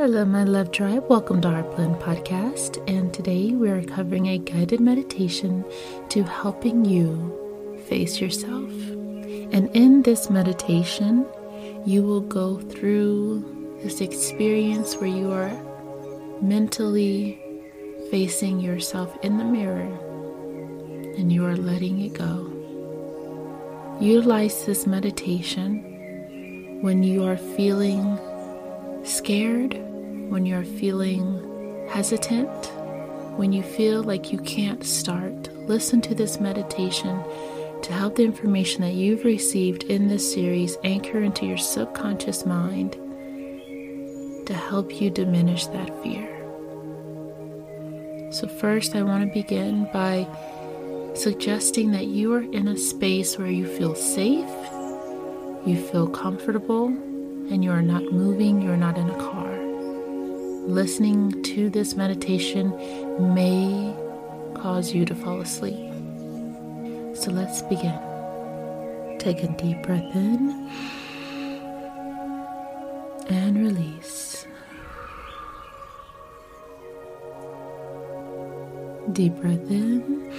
Hello, my love tribe. Welcome to Heart Blend Podcast. And today we are covering a guided meditation to helping you face yourself. And in this meditation, you will go through this experience where you are mentally facing yourself in the mirror and you are letting it go. Utilize this meditation when you are feeling scared when you're feeling hesitant, when you feel like you can't start, listen to this meditation to help the information that you've received in this series anchor into your subconscious mind to help you diminish that fear. So, first, I want to begin by suggesting that you are in a space where you feel safe, you feel comfortable, and you are not moving, you're not in a car listening to this meditation may cause you to fall asleep. So let's begin. Take a deep breath in and release. Deep breath in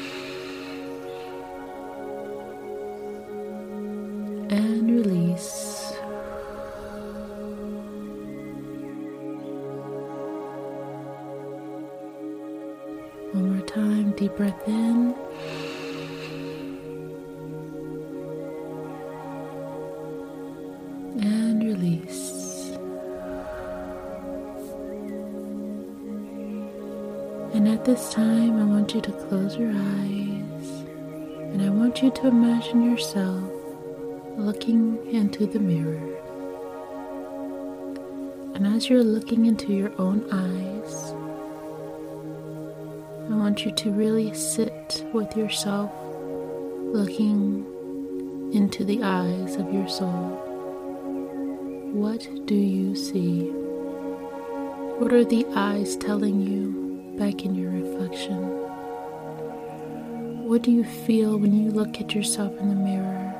at this time, I want you to close your eyes and I want you to imagine yourself looking into the mirror. And as you're looking into your own eyes, I want you to really sit with yourself, looking into the eyes of your soul. What do you see? What are the eyes telling you back in your reflection? What do you feel when you look at yourself in the mirror?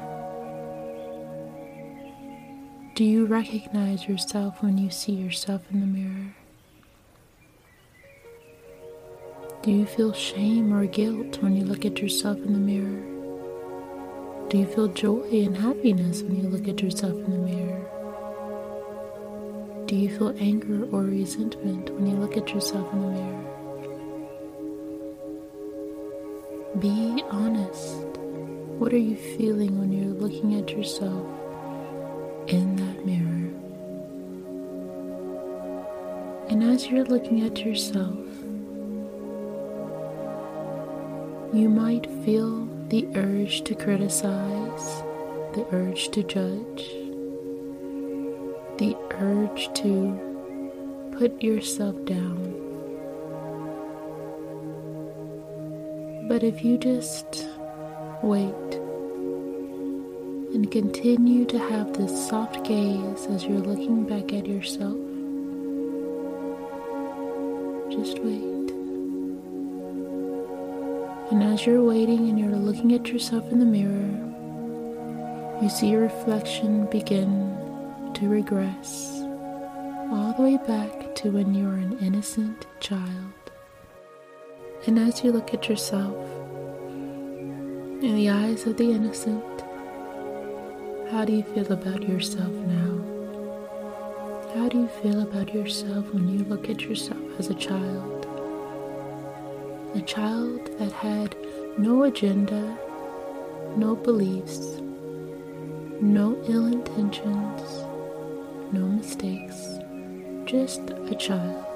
Do you recognize yourself when you see yourself in the mirror? Do you feel shame or guilt when you look at yourself in the mirror? Do you feel joy and happiness when you look at yourself in the mirror? Do you feel anger or resentment when you look at yourself in the mirror? Be honest. What are you feeling when you're looking at yourself in that mirror? And as you're looking at yourself, You might feel the urge to criticize, the urge to judge, the urge to put yourself down. But if you just wait and continue to have this soft gaze as you're looking back at yourself, just wait. And as you're waiting and you're looking at yourself in the mirror, you see your reflection begin to regress all the way back to when you were an innocent child. And as you look at yourself in the eyes of the innocent, how do you feel about yourself now? How do you feel about yourself when you look at yourself as a child? a child that had no agenda, no beliefs, no ill intentions, no mistakes, just a child.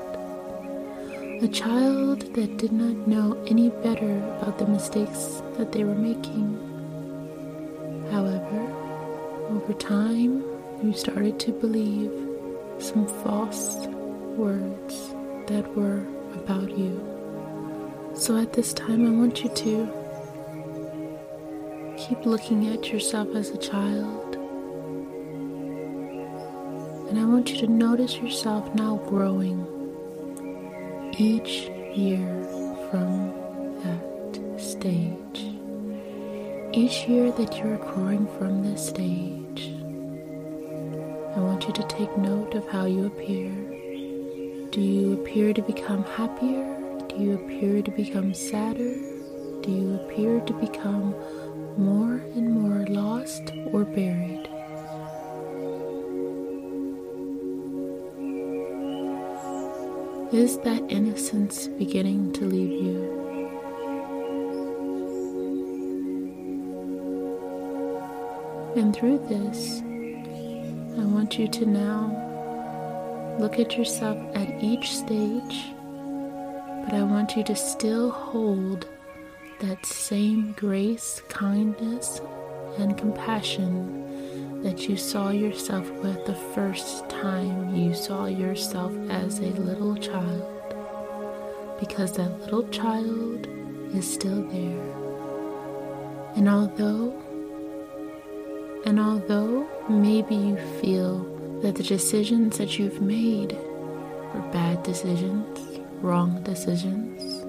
A child that did not know any better about the mistakes that they were making. However, over time, you started to believe some false words that were about you. So at this time, I want you to keep looking at yourself as a child. And I want you to notice yourself now growing each year from that stage. Each year that you're growing from this stage, I want you to take note of how you appear. Do you appear to become happier? Do you appear to become sadder? Do you appear to become more and more lost or buried? Is that innocence beginning to leave you? And through this, I want you to now look at yourself at each stage, but I want you to still hold that same grace, kindness, and compassion that you saw yourself with the first time you saw yourself as a little child. Because that little child is still there. And although, and although maybe you feel that the decisions that you've made were bad decisions, wrong decisions,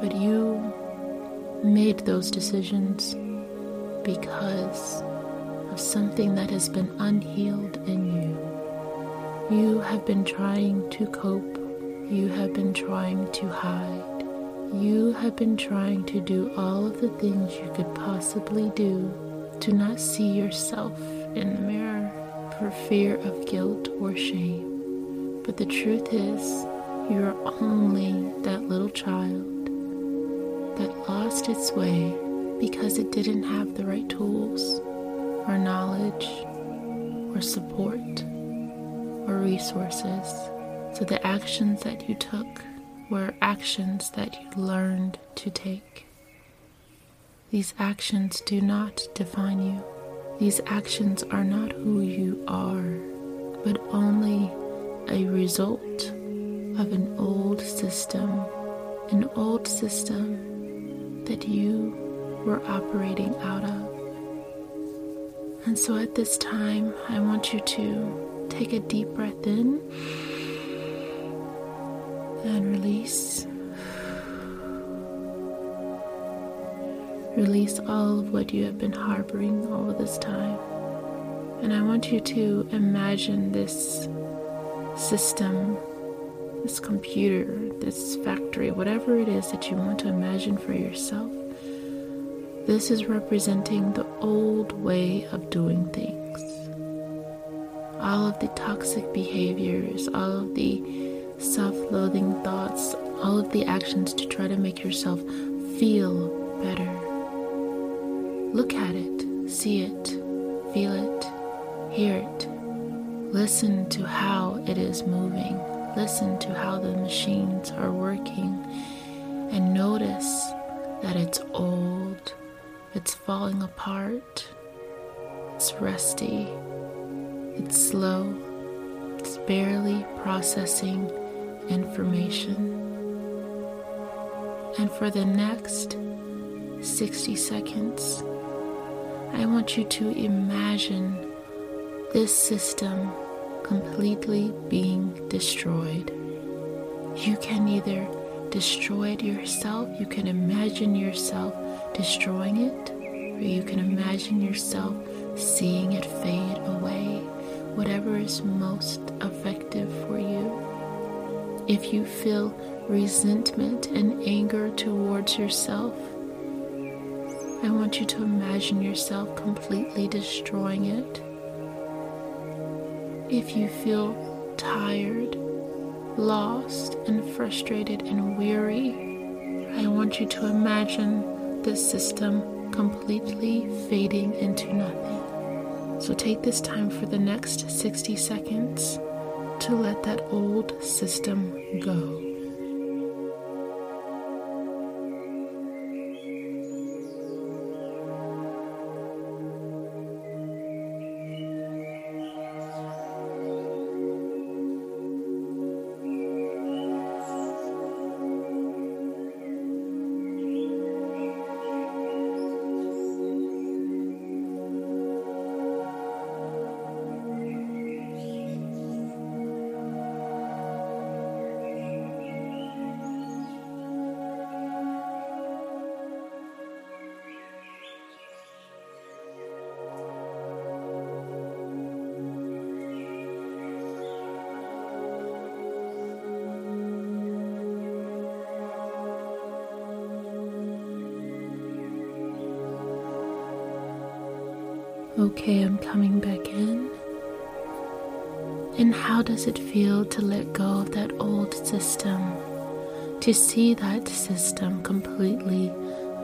but you made those decisions because of something that has been unhealed in you. You have been trying to cope. You have been trying to hide. You have been trying to do all of the things you could possibly do to not see yourself in the mirror for fear of guilt or shame. But the truth is, you are only that little child that lost its way because it didn't have the right tools or knowledge or support or resources. So the actions that you took were actions that you learned to take. These actions do not define you. These actions are not who you are, but only a result of an old system, an old system that you were operating out of. And so at this time, I want you to take a deep breath in and release. Release all of what you have been harboring all this time. And I want you to imagine this system, this computer, this factory, whatever it is that you want to imagine for yourself. This is representing the old way of doing things. All of the toxic behaviors, all of the self loathing thoughts, all of the actions to try to make yourself feel better. Look at it, see it, feel it, hear it. Listen to how it is moving. Listen to how the machines are working. And notice that it's old it's falling apart. It's rusty. It's slow. It's barely processing information. And for the next 60 seconds, I want you to imagine this system completely being destroyed. You can either destroy it yourself, you can imagine yourself destroying it, or you can imagine yourself seeing it fade away, whatever is most effective for you. If you feel resentment and anger towards yourself, I want you to imagine yourself completely destroying it. If you feel tired, lost, and frustrated and weary, I want you to imagine this system completely fading into nothing. So take this time for the next 60 seconds to let that old system go. Okay, I'm coming back in. And how does it feel to let go of that old system? To see that system completely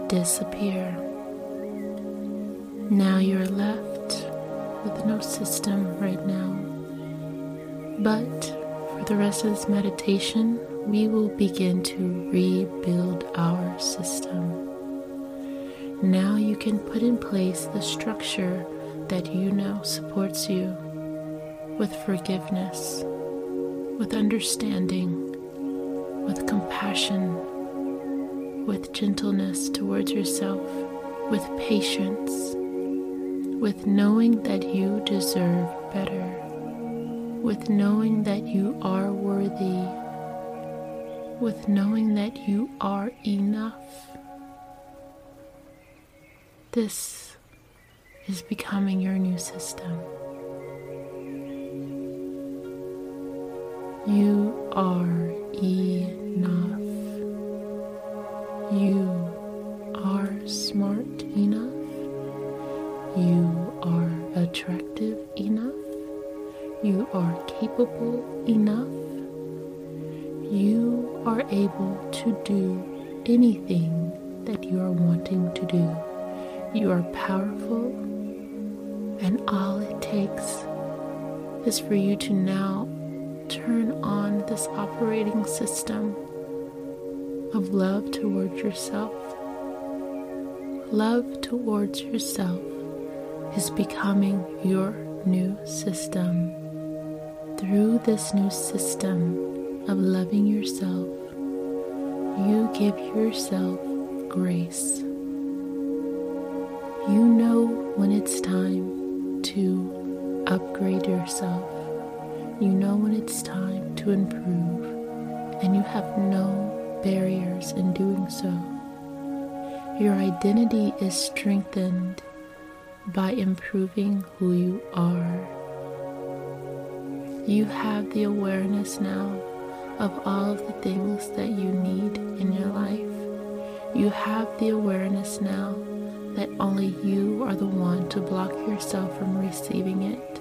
disappear? Now you're left with no system right now. But for the rest of this meditation, we will begin to rebuild our system. Now you can put in place the structure that you know supports you with forgiveness, with understanding, with compassion, with gentleness towards yourself, with patience, with knowing that you deserve better, with knowing that you are worthy, with knowing that you are enough. This is becoming your new system. You are enough. You are smart enough. You are attractive enough. You are capable enough. You are able to do anything that you are wanting to do. You are powerful, and all it takes is for you to now turn on this operating system of love towards yourself. Love towards yourself is becoming your new system. Through this new system of loving yourself, you give yourself grace. You know when it's time to upgrade yourself. You know when it's time to improve, and you have no barriers in doing so. Your identity is strengthened by improving who you are. You have the awareness now of all of the things that you need in your life. You have the awareness now that only you are the one to block yourself from receiving it.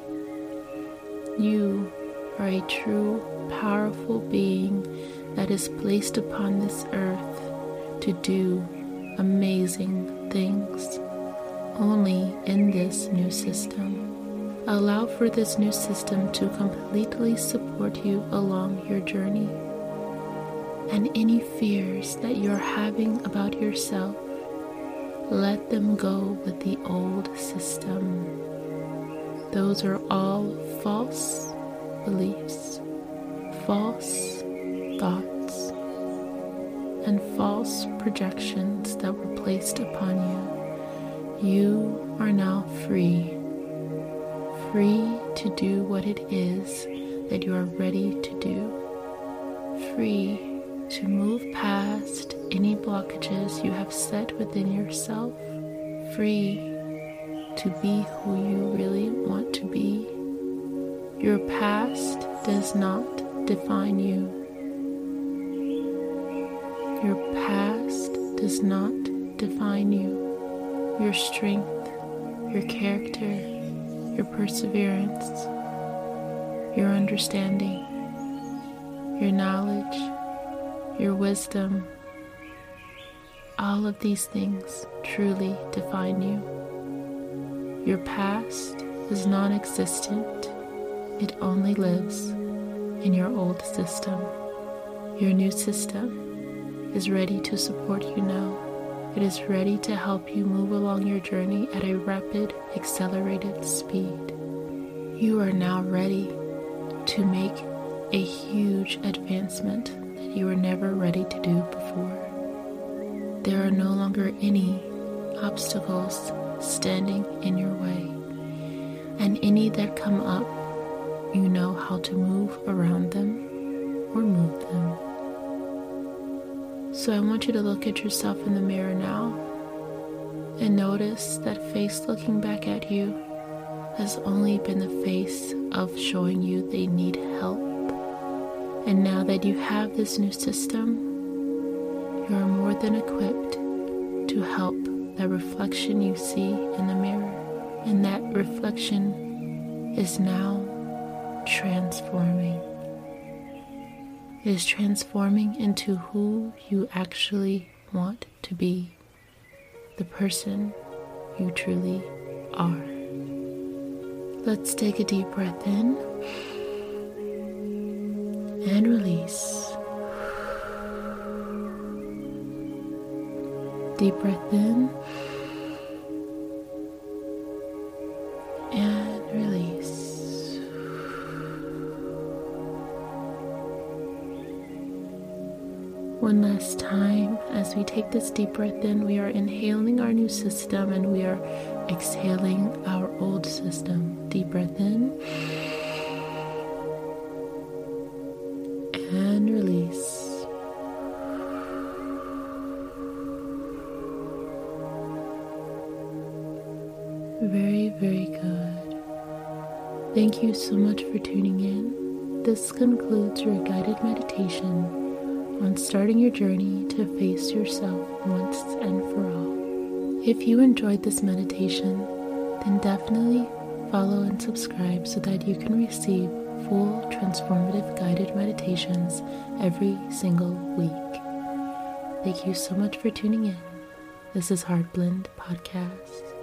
You are a true, powerful being that is placed upon this earth to do amazing things. Only in this new system. Allow for this new system to completely support you along your journey. And any fears that you're having about yourself let them go with the old system. Those are all false beliefs, false thoughts, and false projections that were placed upon you. You are now free, free to do what it is that you are ready to do, free any blockages you have set within yourself, free to be who you really want to be. Your past does not define you. Your past does not define you. Your strength, your character, your perseverance, your understanding, your knowledge your wisdom, all of these things truly define you. Your past is non existent, it only lives in your old system. Your new system is ready to support you now. It is ready to help you move along your journey at a rapid, accelerated speed. You are now ready to make a huge advancement that you were never ready to do before. There are no longer any obstacles standing in your way, and any that come up, you know how to move around them or move them. So I want you to look at yourself in the mirror now and notice that face looking back at you has only been the face of showing you they need help and now that you have this new system, you are more than equipped to help that reflection you see in the mirror. And that reflection is now transforming. It is transforming into who you actually want to be, the person you truly are. Let's take a deep breath in and release. Deep breath in and release. One last time, as we take this deep breath in, we are inhaling our new system and we are exhaling our old system. Deep breath in Thank you so much for tuning in. This concludes your guided meditation on starting your journey to face yourself once and for all. If you enjoyed this meditation, then definitely follow and subscribe so that you can receive full transformative guided meditations every single week. Thank you so much for tuning in. This is Heart Blend Podcast.